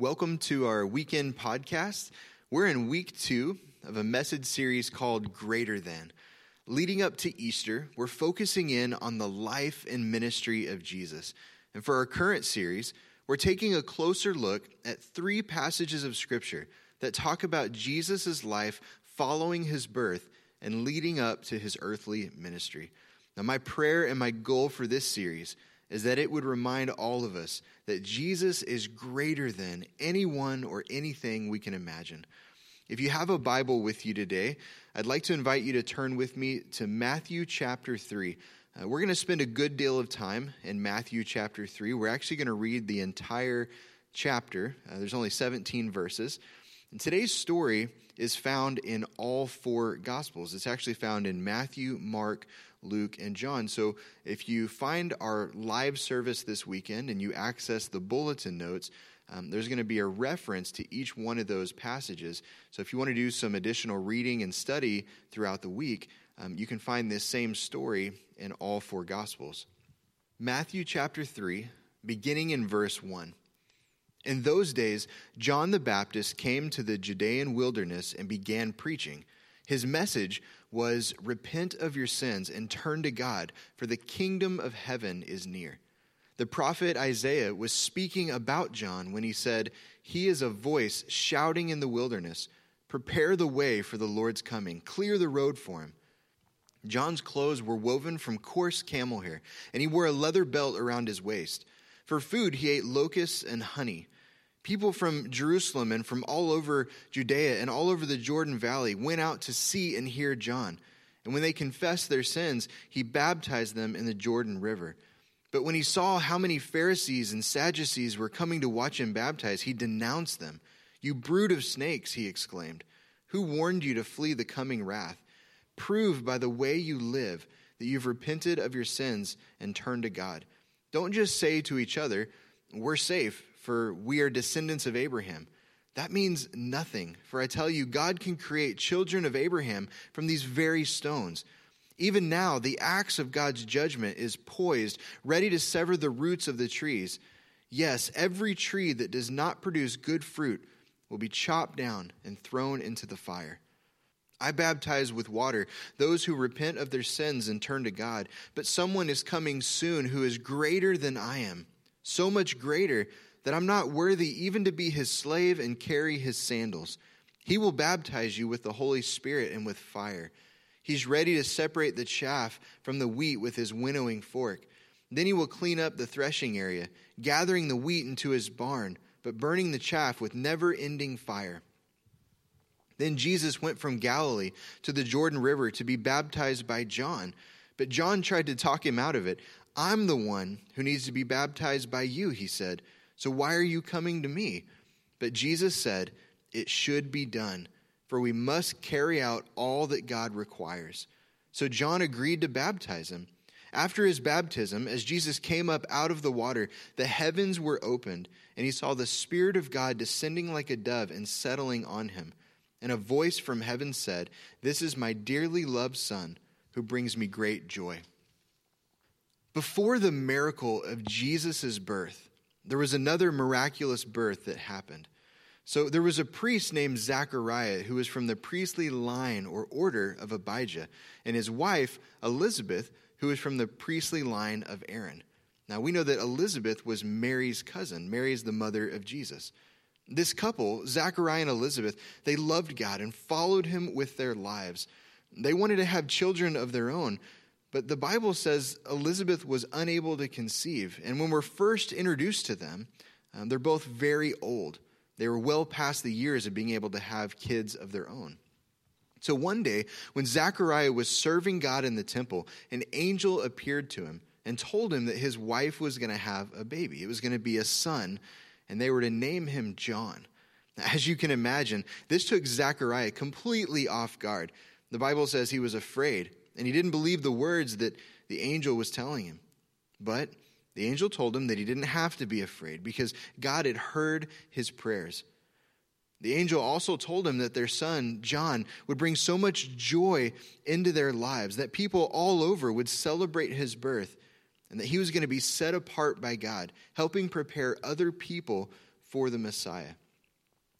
Welcome to our weekend podcast. We're in week two of a message series called Greater Than. Leading up to Easter, we're focusing in on the life and ministry of Jesus. And for our current series, we're taking a closer look at three passages of Scripture that talk about Jesus' life following his birth and leading up to his earthly ministry. Now, my prayer and my goal for this series is that it would remind all of us that Jesus is greater than anyone or anything we can imagine. If you have a Bible with you today, I'd like to invite you to turn with me to Matthew chapter 3. Uh, we're going to spend a good deal of time in Matthew chapter 3. We're actually going to read the entire chapter, uh, there's only 17 verses. And today's story is found in all four Gospels. It's actually found in Matthew, Mark, Luke, and John. So if you find our live service this weekend and you access the bulletin notes, um, there's going to be a reference to each one of those passages. So if you want to do some additional reading and study throughout the week, um, you can find this same story in all four Gospels. Matthew chapter 3, beginning in verse 1. In those days, John the Baptist came to the Judean wilderness and began preaching. His message was repent of your sins and turn to God, for the kingdom of heaven is near. The prophet Isaiah was speaking about John when he said, He is a voice shouting in the wilderness, Prepare the way for the Lord's coming, clear the road for him. John's clothes were woven from coarse camel hair, and he wore a leather belt around his waist. For food, he ate locusts and honey. People from Jerusalem and from all over Judea and all over the Jordan Valley went out to see and hear John. And when they confessed their sins, he baptized them in the Jordan River. But when he saw how many Pharisees and Sadducees were coming to watch him baptize, he denounced them. You brood of snakes, he exclaimed. Who warned you to flee the coming wrath? Prove by the way you live that you've repented of your sins and turned to God. Don't just say to each other, We're safe for we are descendants of Abraham. That means nothing, for I tell you, God can create children of Abraham from these very stones. Even now, the axe of God's judgment is poised, ready to sever the roots of the trees. Yes, every tree that does not produce good fruit will be chopped down and thrown into the fire. I baptize with water those who repent of their sins and turn to God, but someone is coming soon who is greater than I am, so much greater that I'm not worthy even to be his slave and carry his sandals. He will baptize you with the Holy Spirit and with fire. He's ready to separate the chaff from the wheat with his winnowing fork. Then he will clean up the threshing area, gathering the wheat into his barn, but burning the chaff with never ending fire. Then Jesus went from Galilee to the Jordan River to be baptized by John. But John tried to talk him out of it. I'm the one who needs to be baptized by you, he said. So why are you coming to me? But Jesus said, It should be done, for we must carry out all that God requires. So John agreed to baptize him. After his baptism, as Jesus came up out of the water, the heavens were opened, and he saw the Spirit of God descending like a dove and settling on him. And a voice from heaven said, This is my dearly loved Son, who brings me great joy. Before the miracle of Jesus' birth, there was another miraculous birth that happened. So there was a priest named Zachariah who was from the priestly line or order of Abijah, and his wife, Elizabeth, who was from the priestly line of Aaron. Now we know that Elizabeth was Mary's cousin. Mary is the mother of Jesus. This couple, Zachariah and Elizabeth, they loved God and followed him with their lives. They wanted to have children of their own, but the Bible says Elizabeth was unable to conceive. And when we're first introduced to them, um, they're both very old. They were well past the years of being able to have kids of their own. So one day, when Zechariah was serving God in the temple, an angel appeared to him and told him that his wife was going to have a baby. It was going to be a son, and they were to name him John. As you can imagine, this took Zechariah completely off guard. The Bible says he was afraid and he didn't believe the words that the angel was telling him. But the angel told him that he didn't have to be afraid because God had heard his prayers. The angel also told him that their son, John, would bring so much joy into their lives that people all over would celebrate his birth and that he was going to be set apart by God, helping prepare other people for the Messiah.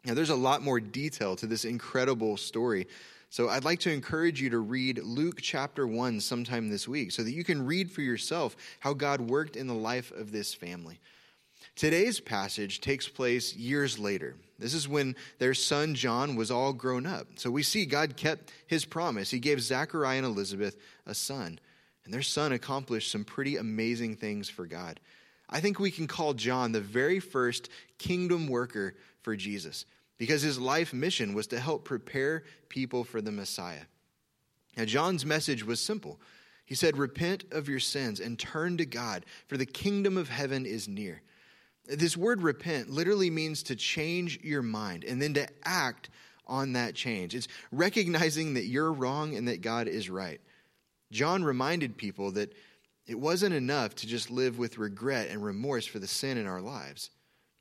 Now, there's a lot more detail to this incredible story. So, I'd like to encourage you to read Luke chapter 1 sometime this week so that you can read for yourself how God worked in the life of this family. Today's passage takes place years later. This is when their son John was all grown up. So we see God kept his promise. He gave Zachariah and Elizabeth a son, and their son accomplished some pretty amazing things for God. I think we can call John the very first kingdom worker for Jesus because his life mission was to help prepare people for the Messiah. Now, John's message was simple. He said, Repent of your sins and turn to God, for the kingdom of heaven is near. This word repent literally means to change your mind and then to act on that change. It's recognizing that you're wrong and that God is right. John reminded people that it wasn't enough to just live with regret and remorse for the sin in our lives.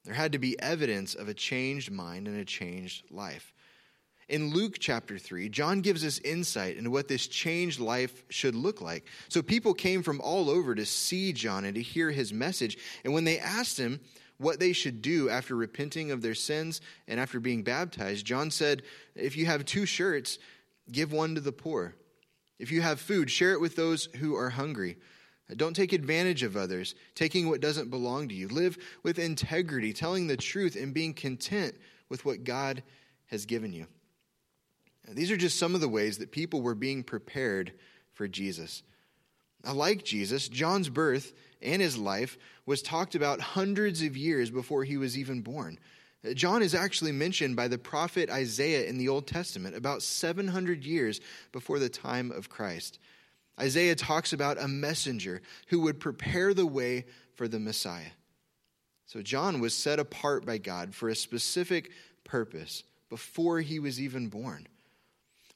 There had to be evidence of a changed mind and a changed life. In Luke chapter 3, John gives us insight into what this changed life should look like. So people came from all over to see John and to hear his message. And when they asked him what they should do after repenting of their sins and after being baptized, John said, If you have two shirts, give one to the poor. If you have food, share it with those who are hungry. Don't take advantage of others, taking what doesn't belong to you. Live with integrity, telling the truth, and being content with what God has given you. These are just some of the ways that people were being prepared for Jesus. Like Jesus, John's birth and his life was talked about hundreds of years before he was even born. John is actually mentioned by the prophet Isaiah in the Old Testament about 700 years before the time of Christ. Isaiah talks about a messenger who would prepare the way for the Messiah. So John was set apart by God for a specific purpose before he was even born.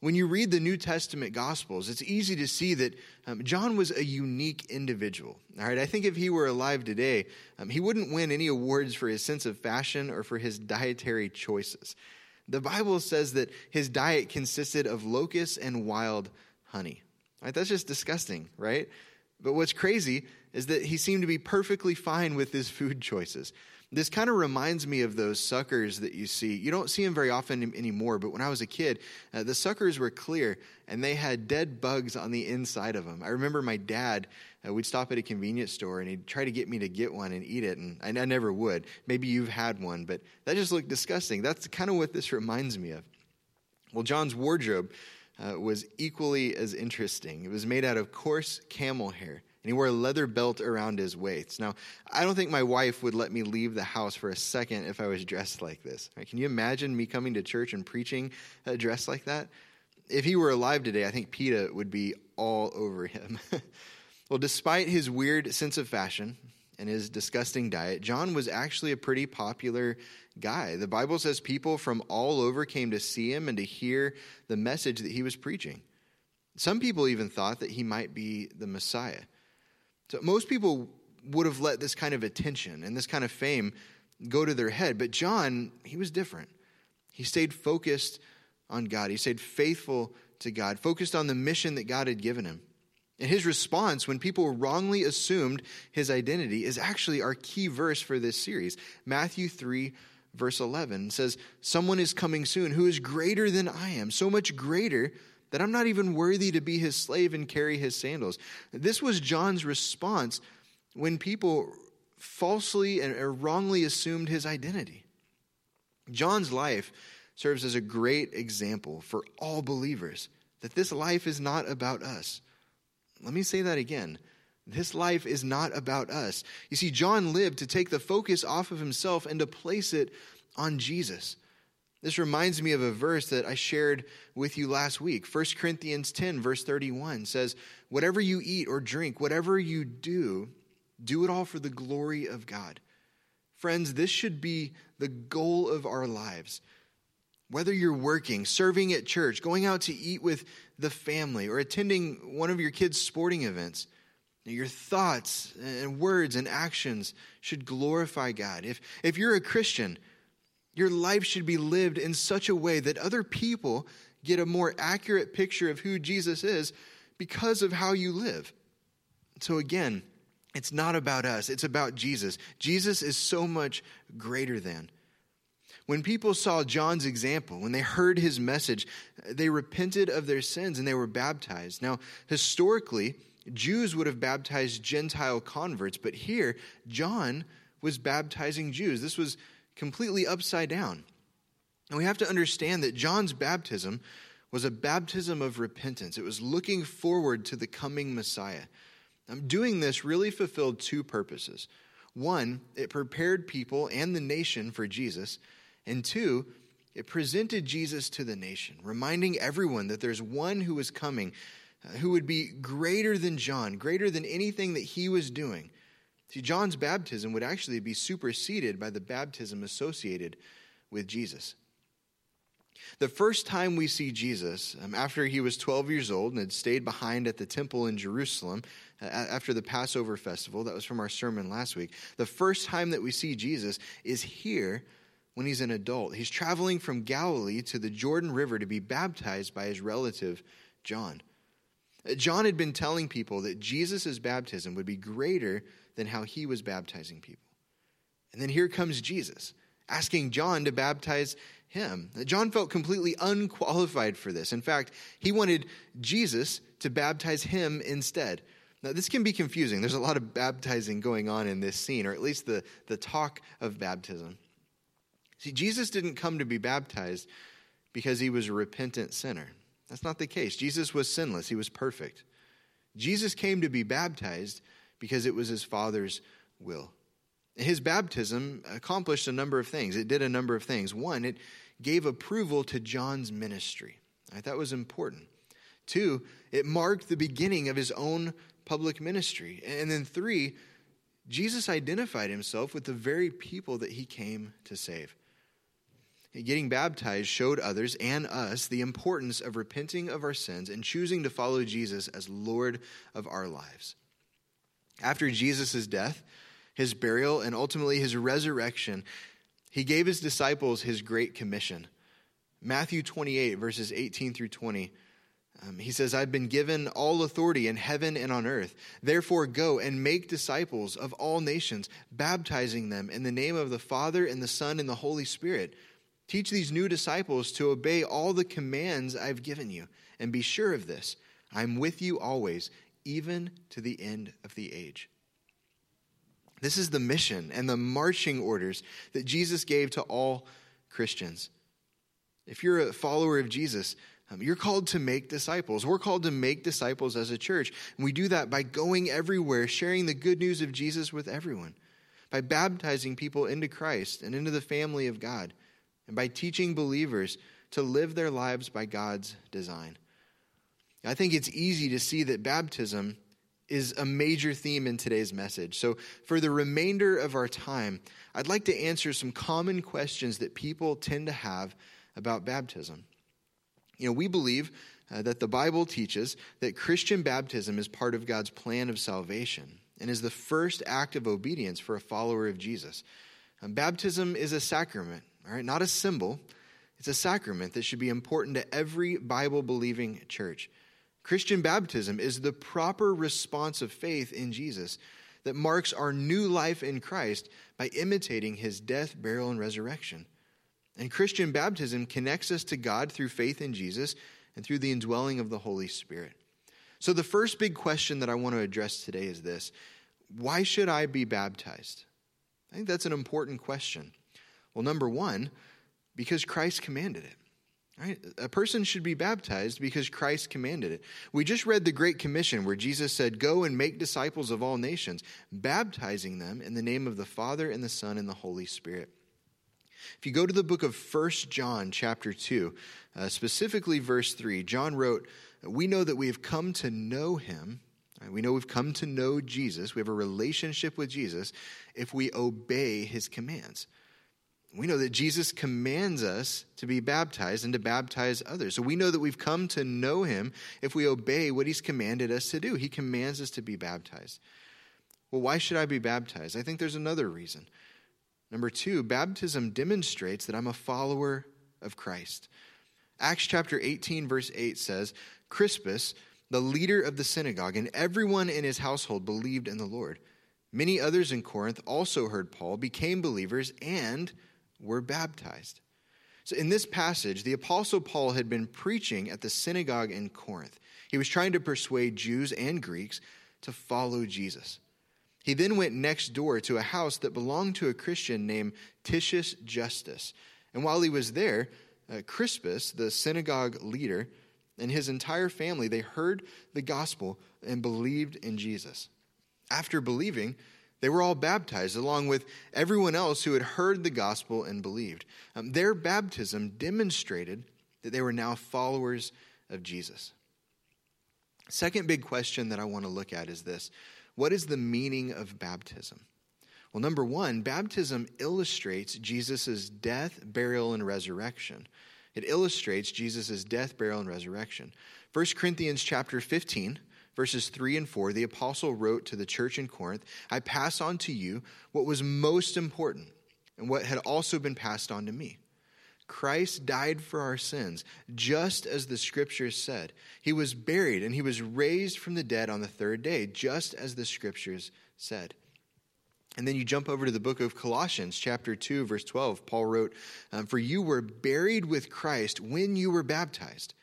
When you read the New Testament Gospels, it's easy to see that um, John was a unique individual. All right, I think if he were alive today, um, he wouldn't win any awards for his sense of fashion or for his dietary choices. The Bible says that his diet consisted of locusts and wild honey. Right? That's just disgusting, right? But what's crazy is that he seemed to be perfectly fine with his food choices. This kind of reminds me of those suckers that you see. You don't see them very often anymore, but when I was a kid, uh, the suckers were clear and they had dead bugs on the inside of them. I remember my dad, uh, we'd stop at a convenience store and he'd try to get me to get one and eat it, and I, I never would. Maybe you've had one, but that just looked disgusting. That's kind of what this reminds me of. Well, John's wardrobe uh, was equally as interesting. It was made out of coarse camel hair and he wore a leather belt around his waist. Now, I don't think my wife would let me leave the house for a second if I was dressed like this. Right, can you imagine me coming to church and preaching uh, dressed like that? If he were alive today, I think PETA would be all over him. well, despite his weird sense of fashion and his disgusting diet, John was actually a pretty popular guy. The Bible says people from all over came to see him and to hear the message that he was preaching. Some people even thought that he might be the Messiah. So most people would have let this kind of attention and this kind of fame go to their head. But John, he was different. He stayed focused on God, he stayed faithful to God, focused on the mission that God had given him. And his response when people wrongly assumed his identity is actually our key verse for this series. Matthew 3, verse 11 says, Someone is coming soon who is greater than I am, so much greater that I'm not even worthy to be his slave and carry his sandals. This was John's response when people falsely and wrongly assumed his identity. John's life serves as a great example for all believers that this life is not about us. Let me say that again. This life is not about us. You see, John lived to take the focus off of himself and to place it on Jesus. This reminds me of a verse that I shared with you last week. 1 Corinthians 10, verse 31 says, Whatever you eat or drink, whatever you do, do it all for the glory of God. Friends, this should be the goal of our lives. Whether you're working, serving at church, going out to eat with the family, or attending one of your kids' sporting events, your thoughts and words and actions should glorify God. If, if you're a Christian, your life should be lived in such a way that other people get a more accurate picture of who Jesus is because of how you live. So, again, it's not about us, it's about Jesus. Jesus is so much greater than. When people saw John's example, when they heard his message, they repented of their sins and they were baptized. Now, historically, Jews would have baptized Gentile converts, but here, John was baptizing Jews. This was completely upside down. And we have to understand that John's baptism was a baptism of repentance, it was looking forward to the coming Messiah. doing this really fulfilled two purposes. One, it prepared people and the nation for Jesus. And two, it presented Jesus to the nation, reminding everyone that there's one who is coming uh, who would be greater than John, greater than anything that he was doing. See, John's baptism would actually be superseded by the baptism associated with Jesus. The first time we see Jesus, um, after he was 12 years old and had stayed behind at the temple in Jerusalem uh, after the Passover festival, that was from our sermon last week, the first time that we see Jesus is here when he's an adult. He's traveling from Galilee to the Jordan River to be baptized by his relative John. Uh, John had been telling people that Jesus' baptism would be greater than how he was baptizing people. And then here comes Jesus asking John to baptize him. John felt completely unqualified for this. In fact, he wanted Jesus to baptize him instead. Now, this can be confusing. There's a lot of baptizing going on in this scene, or at least the, the talk of baptism. See, Jesus didn't come to be baptized because he was a repentant sinner. That's not the case. Jesus was sinless, he was perfect. Jesus came to be baptized because it was his Father's will. His baptism accomplished a number of things. It did a number of things. One, it gave approval to John's ministry. Right, that was important. Two, it marked the beginning of his own public ministry. And then three, Jesus identified himself with the very people that he came to save. Getting baptized showed others and us the importance of repenting of our sins and choosing to follow Jesus as Lord of our lives. After Jesus' death, his burial, and ultimately his resurrection, he gave his disciples his great commission. Matthew 28, verses 18 through 20. Um, he says, I've been given all authority in heaven and on earth. Therefore, go and make disciples of all nations, baptizing them in the name of the Father, and the Son, and the Holy Spirit Teach these new disciples to obey all the commands I've given you, and be sure of this I'm with you always, even to the end of the age. This is the mission and the marching orders that Jesus gave to all Christians. If you're a follower of Jesus, um, you're called to make disciples. We're called to make disciples as a church. And we do that by going everywhere, sharing the good news of Jesus with everyone, by baptizing people into Christ and into the family of God and by teaching believers to live their lives by God's design. I think it's easy to see that baptism is a major theme in today's message. So, for the remainder of our time, I'd like to answer some common questions that people tend to have about baptism. You know, we believe uh, that the Bible teaches that Christian baptism is part of God's plan of salvation and is the first act of obedience for a follower of Jesus. Um, baptism is a sacrament all right, not a symbol. It's a sacrament that should be important to every Bible believing church. Christian baptism is the proper response of faith in Jesus that marks our new life in Christ by imitating his death, burial, and resurrection. And Christian baptism connects us to God through faith in Jesus and through the indwelling of the Holy Spirit. So, the first big question that I want to address today is this Why should I be baptized? I think that's an important question. Well, number one, because Christ commanded it. Right? A person should be baptized because Christ commanded it. We just read the Great Commission where Jesus said, Go and make disciples of all nations, baptizing them in the name of the Father and the Son and the Holy Spirit. If you go to the book of First John, chapter 2, uh, specifically verse 3, John wrote, We know that we have come to know him. Right? We know we've come to know Jesus. We have a relationship with Jesus if we obey his commands we know that Jesus commands us to be baptized and to baptize others. So we know that we've come to know him if we obey what he's commanded us to do. He commands us to be baptized. Well, why should I be baptized? I think there's another reason. Number two, baptism demonstrates that I'm a follower of Christ. Acts chapter 18, verse 8 says, Crispus, the leader of the synagogue, and everyone in his household believed in the Lord. Many others in Corinth also heard Paul, became believers, and were baptized. So, in this passage, the Apostle Paul had been preaching at the synagogue in Corinth. He was trying to persuade Jews and Greeks to follow Jesus. He then went next door to a house that belonged to a Christian named Titius Justus. And while he was there, uh, Crispus, the synagogue leader, and his entire family, they heard the gospel and believed in Jesus. After believing, they were all baptized along with everyone else who had heard the gospel and believed. Um, their baptism demonstrated that they were now followers of Jesus. Second big question that I want to look at is this What is the meaning of baptism? Well, number one, baptism illustrates Jesus' death, burial, and resurrection. It illustrates Jesus' death, burial, and resurrection. 1 Corinthians chapter 15, verses 3 and 4, the apostle wrote to the church in Corinth I pass on to you what was most important and what had also been passed on to me. Christ died for our sins, just as the scriptures said. He was buried and he was raised from the dead on the third day, just as the scriptures said. And then you jump over to the book of Colossians, chapter 2, verse 12. Paul wrote, um, For you were buried with Christ when you were baptized,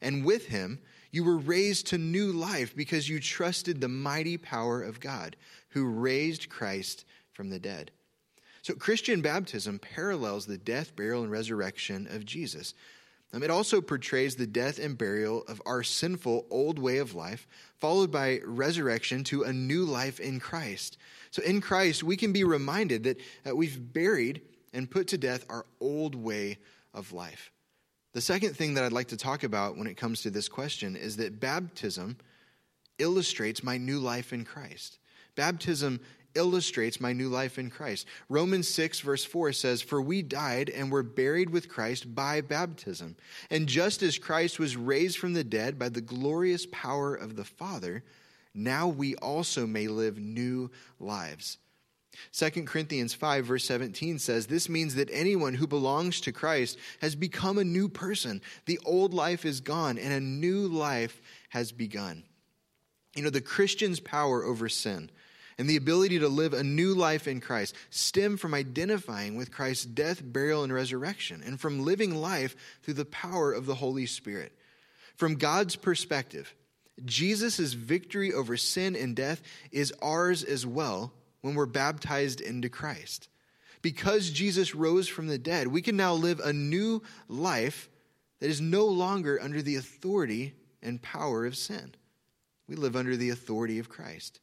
and with him you were raised to new life because you trusted the mighty power of God who raised Christ from the dead. So, Christian baptism parallels the death, burial, and resurrection of Jesus. Um, it also portrays the death and burial of our sinful old way of life, followed by resurrection to a new life in Christ. So, in Christ, we can be reminded that we've buried and put to death our old way of life. The second thing that I'd like to talk about when it comes to this question is that baptism illustrates my new life in Christ. Baptism illustrates my new life in Christ. Romans 6, verse 4 says, For we died and were buried with Christ by baptism. And just as Christ was raised from the dead by the glorious power of the Father, now we also may live new lives. 2 Corinthians 5, verse 17 says, This means that anyone who belongs to Christ has become a new person. The old life is gone, and a new life has begun. You know, the Christian's power over sin and the ability to live a new life in Christ stem from identifying with Christ's death, burial, and resurrection, and from living life through the power of the Holy Spirit. From God's perspective, Jesus' victory over sin and death is ours as well when we're baptized into Christ. Because Jesus rose from the dead, we can now live a new life that is no longer under the authority and power of sin. We live under the authority of Christ.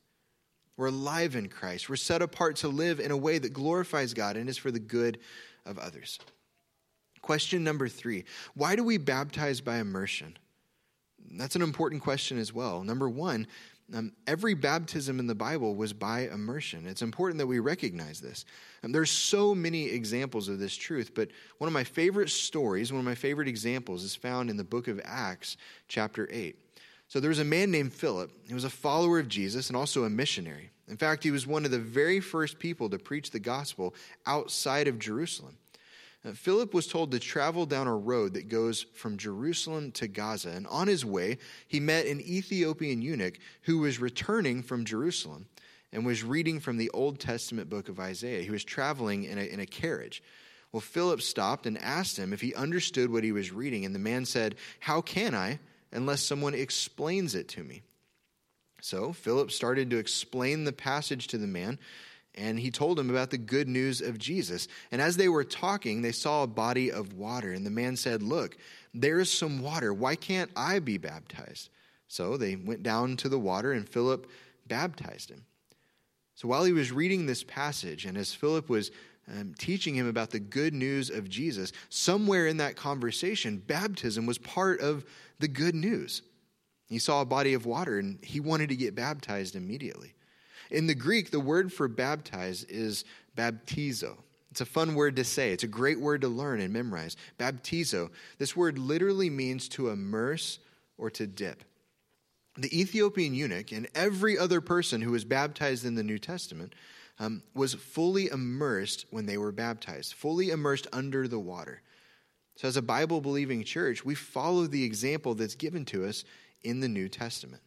We're alive in Christ. We're set apart to live in a way that glorifies God and is for the good of others. Question number three Why do we baptize by immersion? That's an important question as well. Number one, um, every baptism in the Bible was by immersion. It's important that we recognize this. Um, there's so many examples of this truth, but one of my favorite stories, one of my favorite examples, is found in the book of Acts, chapter 8. So there was a man named Philip. He was a follower of Jesus and also a missionary. In fact, he was one of the very first people to preach the gospel outside of Jerusalem. Uh, Philip was told to travel down a road that goes from Jerusalem to Gaza. And on his way, he met an Ethiopian eunuch who was returning from Jerusalem and was reading from the Old Testament book of Isaiah. He was traveling in a, in a carriage. Well, Philip stopped and asked him if he understood what he was reading. And the man said, How can I unless someone explains it to me? So Philip started to explain the passage to the man and he told him about the good news of Jesus. And as they were talking, they saw a body of water. And the man said, Look, there is some water. Why can't I be baptized? So they went down to the water, and Philip baptized him. So while he was reading this passage, and as Philip was um, teaching him about the good news of Jesus, somewhere in that conversation, baptism was part of the good news. He saw a body of water, and he wanted to get baptized immediately. In the Greek, the word for baptize is baptizo. It's a fun word to say. It's a great word to learn and memorize. Baptizo. This word literally means to immerse or to dip. The Ethiopian eunuch and every other person who was baptized in the New Testament um, was fully immersed when they were baptized, fully immersed under the water. So, as a Bible believing church, we follow the example that's given to us in the New Testament.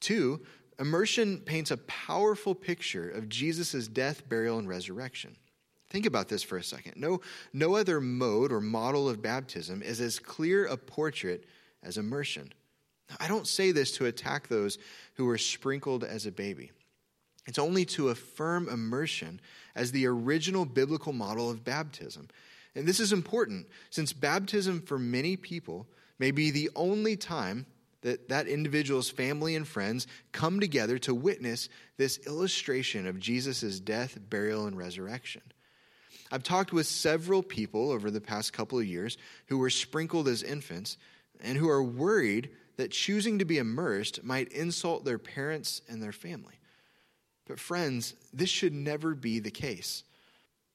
Two, Immersion paints a powerful picture of Jesus' death, burial, and resurrection. Think about this for a second. No, no other mode or model of baptism is as clear a portrait as immersion. I don't say this to attack those who were sprinkled as a baby. It's only to affirm immersion as the original biblical model of baptism. And this is important since baptism for many people may be the only time that that individual's family and friends come together to witness this illustration of Jesus' death, burial, and resurrection. I've talked with several people over the past couple of years who were sprinkled as infants and who are worried that choosing to be immersed might insult their parents and their family. But, friends, this should never be the case.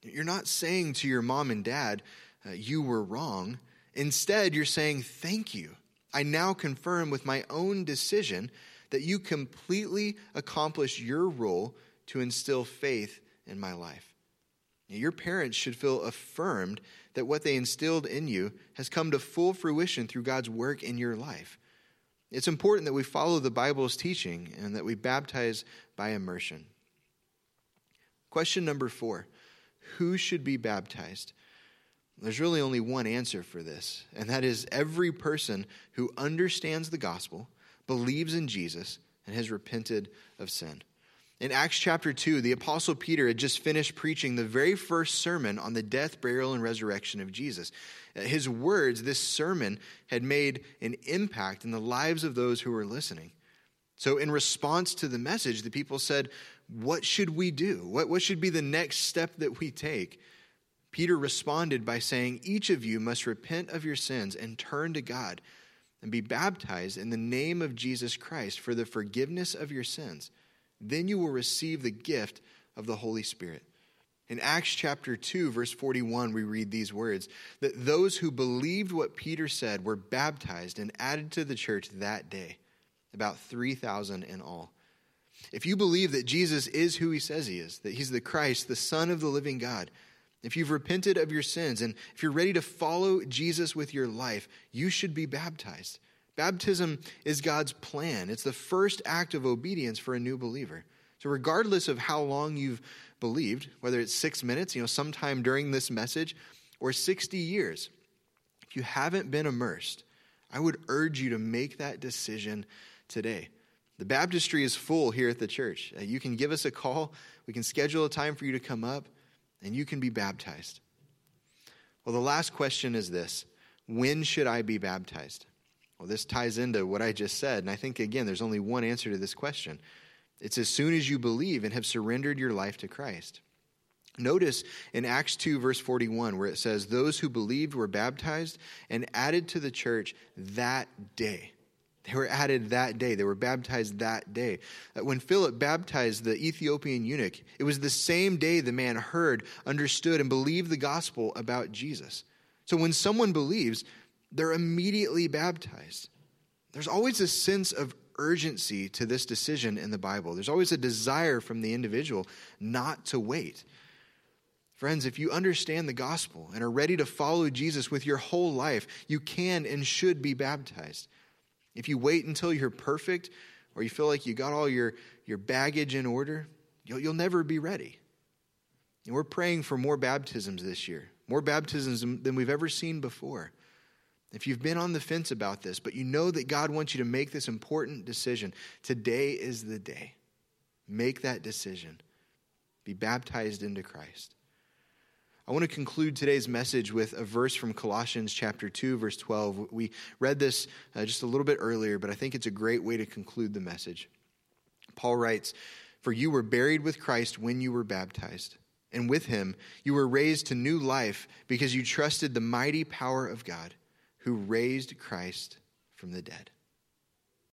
You're not saying to your mom and dad, uh, you were wrong. Instead, you're saying, thank you. I now confirm with my own decision that you completely accomplished your role to instill faith in my life. Your parents should feel affirmed that what they instilled in you has come to full fruition through God's work in your life. It's important that we follow the Bible's teaching and that we baptize by immersion. Question number four Who should be baptized? There's really only one answer for this, and that is every person who understands the gospel, believes in Jesus, and has repented of sin. In Acts chapter 2, the Apostle Peter had just finished preaching the very first sermon on the death, burial, and resurrection of Jesus. Uh, his words, this sermon, had made an impact in the lives of those who were listening. So, in response to the message, the people said, What should we do? What, what should be the next step that we take? Peter responded by saying, Each of you must repent of your sins and turn to God and be baptized in the name of Jesus Christ for the forgiveness of your sins then you will receive the gift of the Holy Spirit. In Acts chapter 2, verse 41, we read these words that those who believed what Peter said were baptized and added to the church that day, about 3,000 in all. If you believe that Jesus is who he says he is, that he's the Christ, the Son of the living God, if you've repented of your sins, and if you're ready to follow Jesus with your life, you should be baptized. Baptism is God's plan, it's the first act of obedience for a new believer. So, regardless of how long you've believed, whether it's six minutes, you know, sometime during this message, or 60 years, if you haven't been immersed, I would urge you to make that decision today. The baptistry is full here at the church. Uh, you can give us a call, we can schedule a time for you to come up, and you can be baptized. Well, the last question is this When should I be baptized? Well, this ties into what I just said. And I think, again, there's only one answer to this question it's as soon as you believe and have surrendered your life to Christ. Notice in Acts 2, verse 41, where it says, Those who believed were baptized and added to the church that day. They were added that day. They were baptized that day. Uh, when Philip baptized the Ethiopian eunuch, it was the same day the man heard, understood, and believed the gospel about Jesus. So when someone believes, they're immediately baptized. There's always a sense of urgency to this decision in the Bible. There's always a desire from the individual not to wait. Friends, if you understand the gospel and are ready to follow Jesus with your whole life, you can and should be baptized. If you wait until you're perfect or you feel like you got all your, your baggage in order, you'll, you'll never be ready. And we're praying for more baptisms this year, more baptisms than we've ever seen before. If you've been on the fence about this, but you know that God wants you to make this important decision, today is the day. Make that decision. Be baptized into Christ. I want to conclude today's message with a verse from Colossians chapter 2 verse 12. We read this uh, just a little bit earlier, but I think it's a great way to conclude the message. Paul writes, "For you were buried with Christ when you were baptized, and with him you were raised to new life because you trusted the mighty power of God." who raised Christ from the dead.